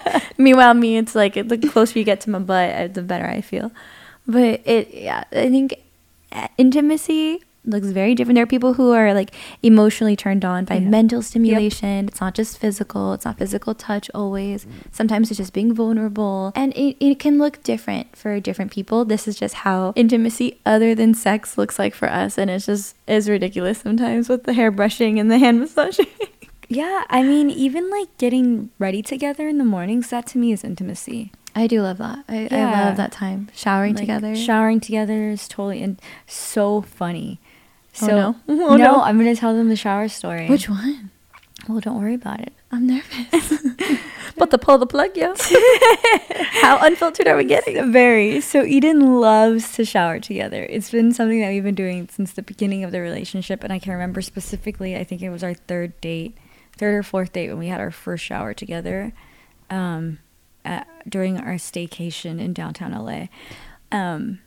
Meanwhile, me, it's like the closer you get to my butt, uh, the better I feel. But it, yeah, I think uh, intimacy looks very different. There are people who are like emotionally turned on by Yeah. mental stimulation. It's not just physical. It's not physical touch always. Sometimes it's just being vulnerable, and it, it can look different for different people. This is just how intimacy other than sex looks like for us, and it's just is ridiculous sometimes with the hair brushing and the hand massaging. Yeah, I mean, even like getting ready together in the mornings, that to me is intimacy. I do love that. I, I love that time showering Like, together. Showering together is totally and so funny. Oh, So no. Oh, no, no. I'm gonna tell them the shower story. Which one? Well, don't worry about it. I'm nervous. but to pull the plug, yo. How unfiltered are we getting? Very. So Eden loves to shower together. It's been something that we've been doing since the beginning of the relationship, and I can remember specifically. I think it was our third date, third or fourth date when we had our first shower together, um, at, during our staycation in downtown LA. Um,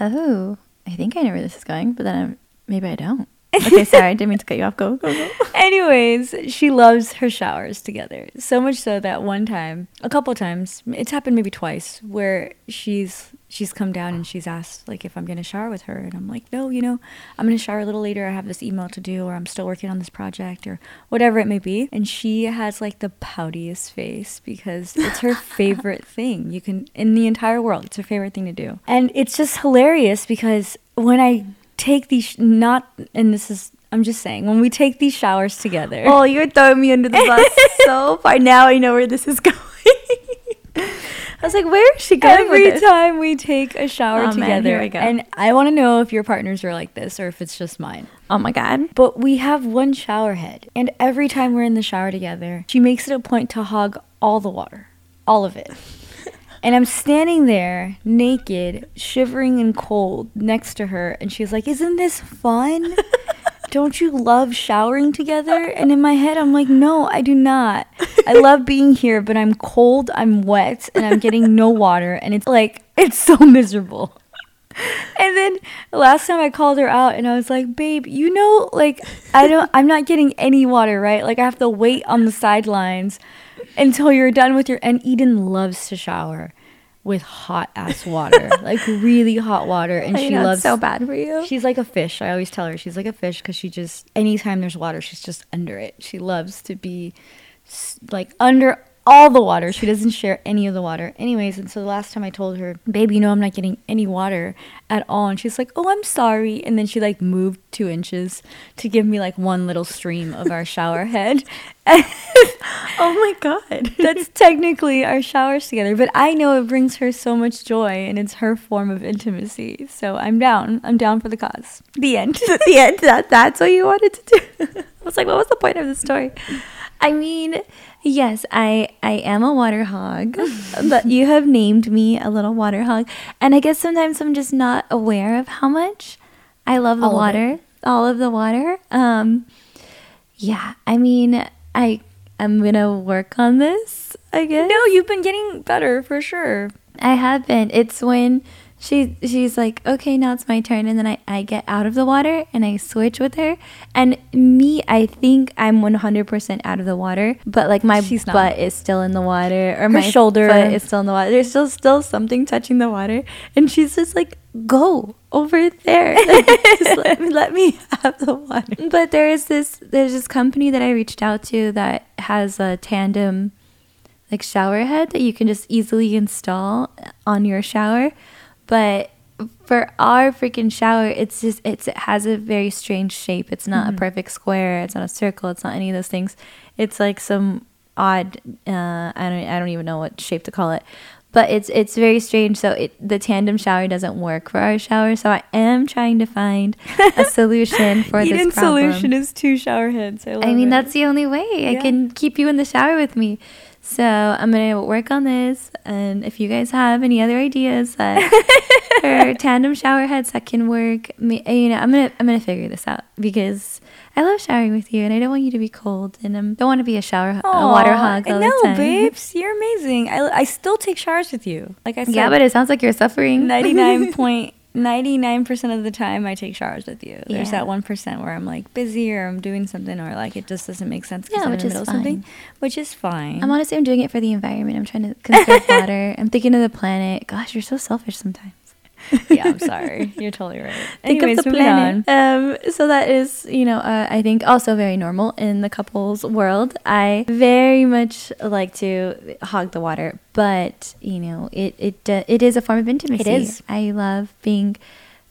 Oh. I think I know where this is going, but then I'm, maybe I don't. Okay, sorry, I didn't mean to cut you off. Go, go, go. Anyways, she loves her showers together. So much so that one time, a couple times, it's happened maybe twice, where she's she's come down and she's asked like if I'm gonna shower with her, and I'm like, no, you know, I'm gonna shower a little later. I have this email to do, or I'm still working on this project, or whatever it may be. And she has like the poutiest face because it's her favorite thing. You can in the entire world, it's her favorite thing to do, and it's just hilarious because when I take these not and this is I'm just saying when we take these showers together. Oh, you're throwing me under the bus so far. Now I know where this is going. I was like, where is she going? Every time we take a shower Oh, man, together, go. and I want to know if your partners are like this or if it's just mine. Oh my god. But we have one shower head, and every time we're in the shower together, she makes it a point to hog all the water, all of it. And I'm standing there naked, shivering and cold next to her, and she's like, Isn't this fun? Don't you love showering together? And in my head, I'm like, No, I do not. I love being here, but I'm cold, I'm wet, and I'm getting no water, and it's like, it's so miserable. And then last time I called her out and I was like, "Babe, you know like I don't I'm not getting any water, right? Like I have to wait on the sidelines until you're done with your and Eden loves to shower with hot ass water. like really hot water and I she know, loves so bad for you. She's like a fish. I always tell her she's like a fish cuz she just anytime there's water, she's just under it. She loves to be like under all the water. She doesn't share any of the water. Anyways, and so the last time I told her, baby, you know I'm not getting any water at all. And she's like, oh, I'm sorry. And then she like moved two inches to give me like one little stream of our shower head. oh my god. That's technically our showers together. But I know it brings her so much joy and it's her form of intimacy. So I'm down. I'm down for the cause. The end. the end that that's what you wanted to do. I was like, what was the point of the story? I mean, yes, I I am a water hog, but you have named me a little water hog, and I guess sometimes I'm just not aware of how much I love the All of water, all of the water. Um, yeah, I mean, I I'm gonna work on this. I guess. no, you've been getting better for sure. I have been. It's when she she's like, okay, now it's my turn, and then I, I get out of the water and I switch with her. And me, I think I'm 100% out of the water, but like my She's not. butt is still in the water, or my shoulder. is still in the water. There's still still something touching the water, and she's just like, go over there, Like, just let me let me have the water. But there is this there's this company that I reached out to that has a tandem like shower head that you can just easily install on your shower. But for our freaking shower, it's just it's it has a very strange shape. It's not a perfect square. It's not a circle. It's not any of those things. It's like some odd. Uh, I don't I don't even know what shape to call it. But it's it's very strange. So it the tandem shower doesn't work for our shower. So I am trying to find a solution for this Eden's problem. solution is two shower heads. I, love I mean, it. that's the only way I can keep you in the shower with me. So I'm gonna work on this, and if you guys have any other ideas that or tandem shower heads that can work, me, eh, you know, I'm gonna I'm gonna figure this out because I love showering with you, and I don't want you to be cold, and I don't want to be a shower a water hog all no, the time. babes, you're amazing. I, I still take showers with you. Like I said, Yeah, but it sounds like you're suffering. 99 point 99% of the time I take showers with you. There's that 1% where I'm like busy or I'm doing something or like it just doesn't make sense 'cause Yeah, I'm which in the is middle of something, fine. which is fine. I'm honestly I'm doing it for the environment. I'm trying to conserve water. I'm thinking of the planet. Gosh, you're so selfish sometimes. yeah, I'm sorry. You're totally right. think Anyways, of the planet. Um, so that is, you know, uh, I think also very normal in the couples world. I very much like to hog the water, but you know, it it uh, it is a form of intimacy. is. I love being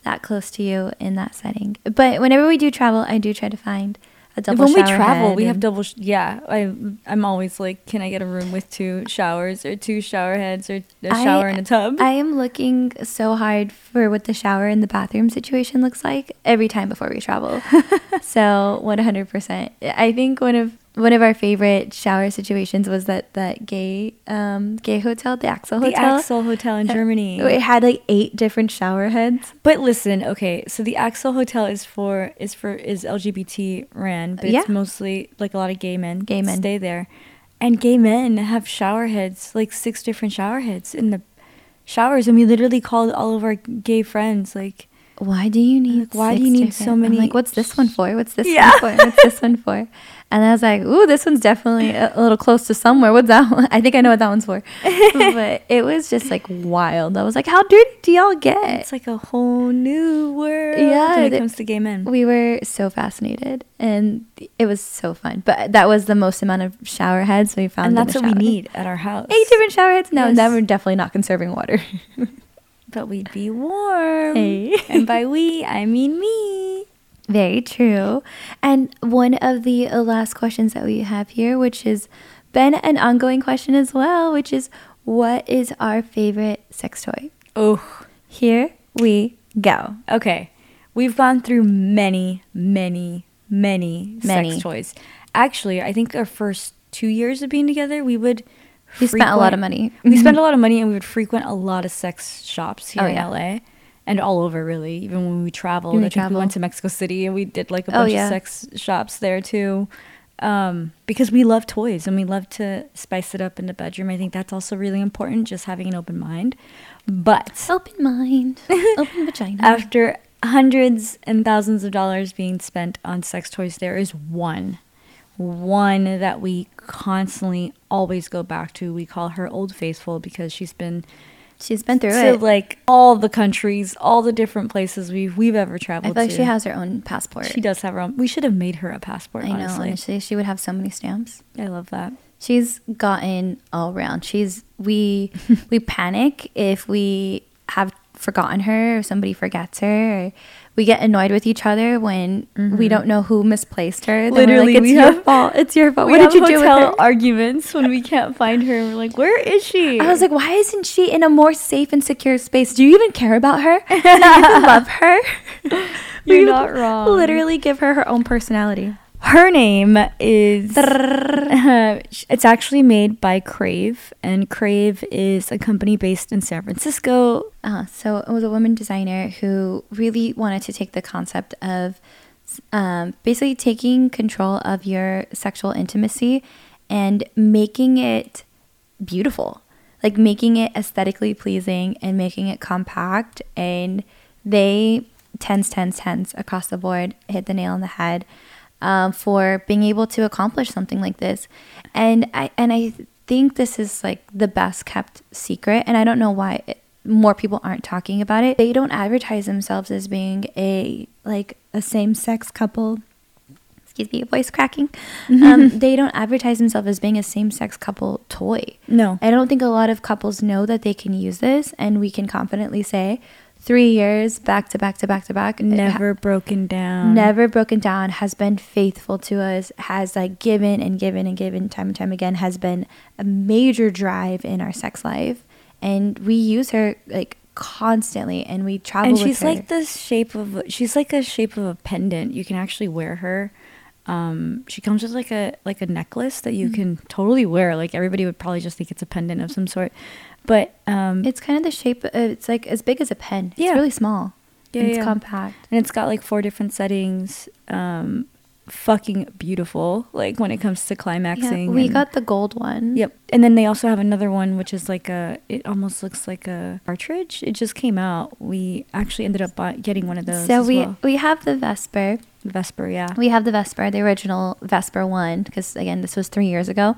that close to you in that setting. But whenever we do travel, I do try to find a double when we travel, we have double. Sh- yeah, I I'm always like, can I get a room with two showers or two shower heads or a I- shower and a tub? I am looking so hard for what the shower and the bathroom situation looks like every time before we travel. so 100%. I think one of one of our favorite shower situations was that that gay um gay hotel, the Axel Hotel. the Axel Hotel in Germany. It had like eight different shower heads. But listen, okay, so the Axel Hotel is for is for is LGBT ran, but Yeah. it's mostly like a lot of gay men. Gay men. stay there, and gay men have shower heads, like six different shower heads in the showers, and we literally called all of our gay friends, like, why do you need Like, why do you need different-" so I'm many like what's this one for? What's this Yeah. one for? What's this one for? And i was like ooh this one's definitely a, a little close to somewhere. What's that one? I think i know what that one's for. But it was just like wild. I was like how dirty do y'all get? It's like a whole new world Yeah, when it comes to gay men. we were so fascinated and it was so fun. But that was the most amount of shower heads we found And that's what we need at our house. eight different shower heads? No Yes. then we're definitely not conserving water But we'd be warm. Hey. and by we, I mean me. Very true. And one of the uh, last questions that we have here, which has been an ongoing question as well, which is what is our favorite sex toy? Oh, Here we go. okay. We've gone through many, many, many, Many. sex toys. Actually, I think our first two years of being together, we would. We spent a lot of money. we spent a lot of money, and we would frequent a lot of sex shops here Oh, in yeah. LA, and all over really. Even when we traveled, When we think we went to Mexico City and we did like a Oh, bunch yeah. of sex shops there too. Um, because we love toys and we love to spice it up in the bedroom. I think that's also really important, just having an open mind. But Open mind, open vagina. after hundreds and thousands of dollars being spent on sex toys, there is one, one that we constantly always go back to. We call her Old Faithful because she's been She's been through to it. like all the countries, all the different places we've we've ever I traveled feel like to. she has her own passport. She does have her own. We should have made her a passport. I know, honestly, honestly. She would have so many stamps. I love that. She's gotten all around. She's we we panic if we have forgotten her or somebody forgets her or we get annoyed with each other when we don't know who misplaced her. Then Mm-hmm. Literally, like, it's we your have- fault. It's your fault. We What did you do with hotel her? arguments when we can't find her. We're like, where is she? I was like, why isn't she in a more safe and secure space? Do you even care about her? Do you even love her? You're We not wrong. Literally give her her own personality. Her name is. it's actually made by Crave, and Crave is a company based in San Francisco. Uh, so it was a woman designer who really wanted to take the concept of um, basically taking control of your sexual intimacy and making it beautiful, like making it aesthetically pleasing and making it compact. And they tens, tens, tens across the board hit the nail on the head um, for being able to accomplish something like this. And I and I think this is like the best kept secret. And I don't know why it, more people aren't talking about it. They don't advertise themselves as being a like a same sex couple. Excuse me, voice cracking. um, they don't advertise themselves as being a same sex couple toy. No. I don't think a lot of couples know that they can use this, and we can confidently say three years back to back to back to back. it ha- Never broken down. never broken down, has been faithful to us, has like given and given and given time and time again, has been a major drive in our sex life. And we use her like constantly and we travel and with she's her. like the shape of she's like a shape of a pendant you can actually wear her um she comes with like a like a necklace that Mm-hmm. you can totally wear like everybody would probably just think it's a pendant of some sort but um it's kind of the shape, uh, it's like as big as a pen. Yeah. It's really small. Yeah, and it's yeah. compact. and it's got like four different settings um fucking beautiful like when it comes to climaxing Yeah, we and- got the gold one. Yep. And then they also have another one which is like a it almost looks like a cartridge. It just came out. We actually ended up buy, getting one of those. So we well. we have the Vesper. Vesper, yeah. We have the Vesper, the original Vesper one, because again, this was three years ago.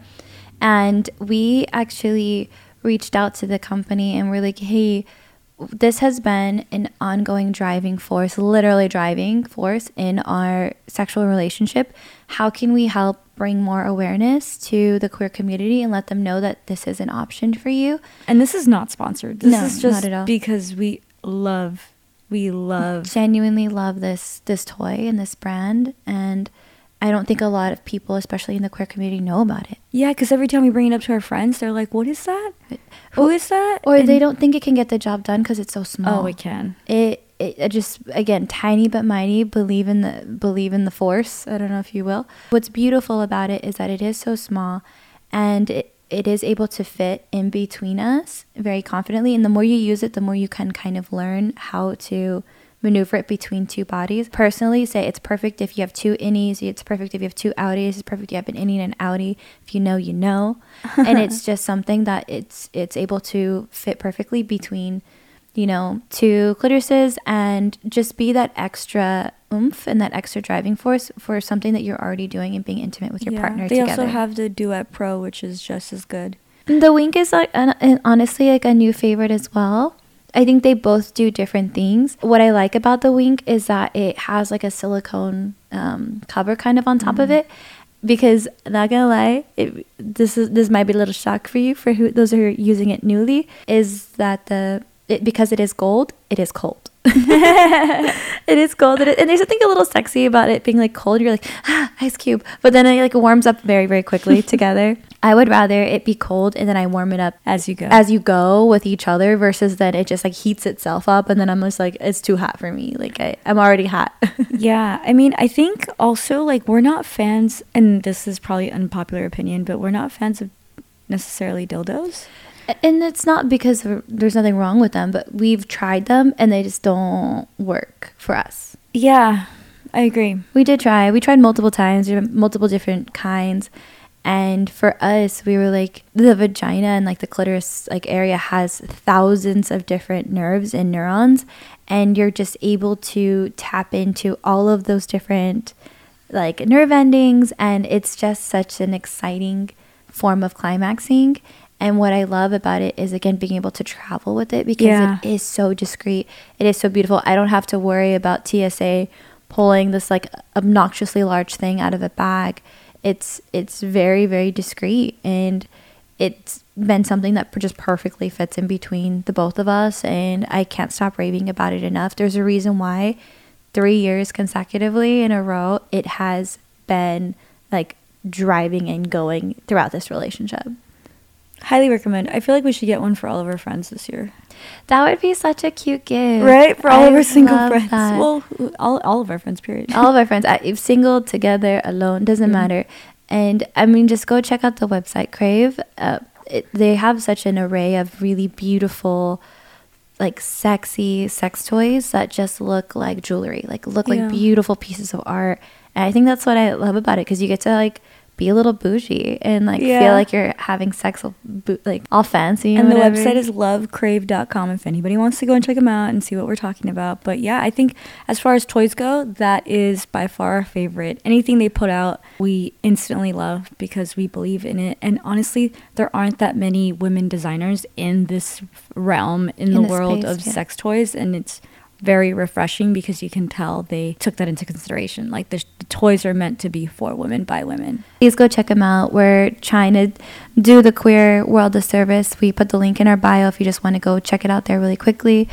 And we actually reached out to the company and we're like, hey, this has been an ongoing driving force, literally driving force in our sexual relationship. How can we help bring more awareness to the queer community and let them know that this is an option for you? And this is not sponsored. This No, is just not at all. because we love we love genuinely love this this toy and this brand and I don't think a lot of people, especially in the queer community, know about it. Yeah, because every time we bring it up to our friends, they're like, "What is that? Who is that?" Or they don't think it can get the job done because it's so small. Oh, it can. It, it it just again tiny but mighty. Believe in the believe in the force. I don't know if you will. What's beautiful about it is that it is so small, and it it is able to fit in between us very confidently. And the more you use it, the more you can kind of learn how to maneuver it between two bodies. Personally, say it's perfect if you have two innies. It's perfect if you have two outies. It's perfect if you have an innie and an outie. If you know, you know. and it's just something that it's it's able to fit perfectly between you know, two clitorises and just be that extra oomph and that extra driving force for something that you're already doing and being intimate with your Yeah. partner They together. also have the Duet Pro, which is just as good. The Wink is like an, an- honestly like a new favorite as well. I think they both do different things. What I like about the Wink is that it has like a silicone um, cover kind of on top of it. Because not gonna lie, it, this is this might be a little shock for you for who those who are using it newly is that the it, because it is gold, it is cold. it is cold, and, and there's something a little sexy about it being like cold. You're like ah, ice cube, but then it like warms up very very quickly together. I would rather it be cold and then I warm it up As you go. as you go with each other versus that it just like heats itself up and then I'm just like it's too hot for me. Like I, I'm already hot. Yeah, I mean, I think also like we're not fans, and this is probably unpopular opinion, but we're not fans of necessarily dildos. and it's not because there's nothing wrong with them, but we've tried them and they just don't work for us. Yeah, I agree. We did try. We tried multiple times, multiple different kinds. And for us, we were like the vagina and like the clitoris like area has thousands of different nerves and neurons and you're just able to tap into all of those different like nerve endings and it's just such an exciting form of climaxing. And what I love about it is again being able to travel with it because Yeah. it is so discreet. It is so beautiful. I don't have to worry about TSA pulling this like obnoxiously large thing out of a bag. It's it's very very discreet and it's been something that just perfectly fits in between the both of us and I can't stop raving about it enough. There's a reason why 3 years consecutively in a row it has been like driving and going throughout this relationship. Highly recommend. I feel like we should get one for all of our friends this year. That would be such a cute gift. Right? For all of our single friends. that. Well, all, all of our friends, period. all of our friends, if single, together, alone, doesn't Mhm. matter. And I mean, just go check out the website Crave. Uh, it, they have such an array of really beautiful, like sexy sex toys that just look like jewelry, like look Yeah. like beautiful pieces of art. And I think that's what I love about it because you get to like be a little bougie and like Yeah. feel like you're having sex like all fancy and the website is lovecrave.com if anybody wants to go and check them out and see what we're talking about. But yeah, I think as far as toys go, that is by far our favorite. Anything they put out, we instantly love because we believe in it. And honestly, there aren't that many women designers in this realm in, In the the world space, of yeah. sex toys and it's very refreshing because you can tell they took that into consideration. Like the, the toys are meant to be for women by women. please go check them out. We're trying to do the queer world a service. We put the link in our bio if you just want to go check it out there really quickly.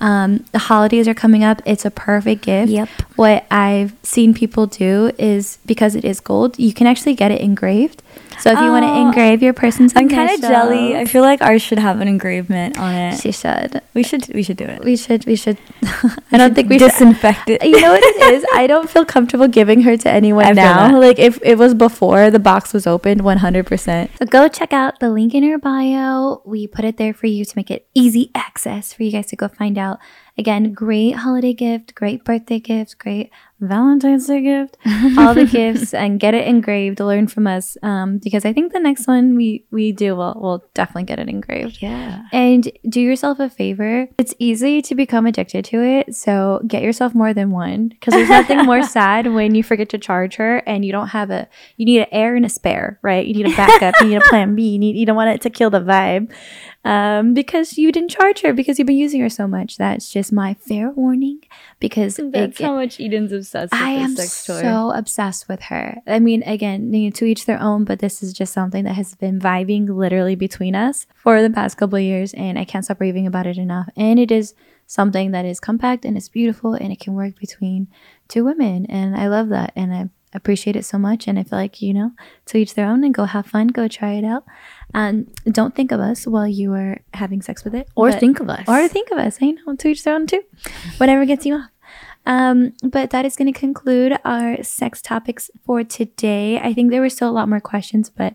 Um, the holidays are coming up. It's a perfect gift. Yep. What I've seen people do is because it is gold, you can actually get it engraved. So if you want to Oh, uh, engrave your person's I'm kind of jelly. I feel like ours should have an engravement on it. she should. We should we should do it. We should. We should. I don't should think we should disinfect it. You know what it is? I don't feel comfortable giving her to anyone I've now. Like if it was before the box was opened, 100%. So go check out the link in her bio. We put it there for you to make it easy access for you guys to go find out. Again, great holiday gift, great birthday gift, great Valentine's Day gift, all the gifts, and get it engraved. Learn from us, um, because I think the next one we we do, we'll we'll definitely get it engraved. Yeah. And do yourself a favor. It's easy to become addicted to it. So get yourself more than one because there's nothing more sad when you forget to charge her and you don't have a, you need an heir and a spare, right? You need a backup, you need a plan B, you, need, you don't want it to kill the vibe um, because you didn't charge her because you've been using her so much. That's just my fair warning because That's it- how much Eden's obsessed with I this am sex toy. so obsessed with her. I mean, again, you know, to each their own, but this is just something that has been vibing literally between us for the past couple of years, and I can't stop raving about it enough. And it is something that is compact and it's beautiful, and it can work between two women, and I love that, and I appreciate it so much. And I feel like you know, to each their own, and go have fun, go try it out, and don't think of us while you are having sex with it, or but- think of us. or think of us. I know to each their own too. Whatever gets you off. Um, but that is going to conclude our sex topics for today. I think there were still a lot more questions, but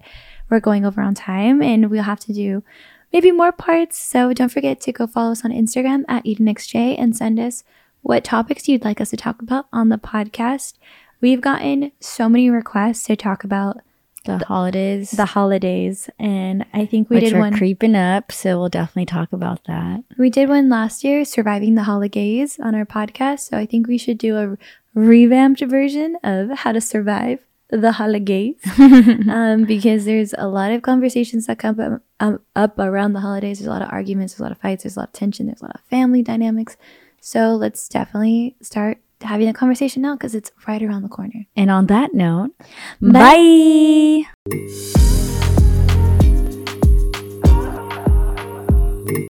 we're going over on time, and we'll have to do maybe more parts. So don't forget to go follow us on Instagram at EdenXJ and send us what topics you'd like us to talk about on the podcast. We've gotten so many requests to talk about the, holidays. the holidays, and I think we did one. creeping up, so we'll definitely talk about that. we did one last year, surviving the holidays, on our podcast. So I think we should do a revamped version of how to survive the holidays, um, because there's a lot of conversations that come up, um, up around the holidays. There's a lot of arguments, there's a lot of fights, there's a lot of tension, there's a lot of family dynamics. So let's definitely start having a conversation now because it's right around the corner. And on that note, Bye. bye.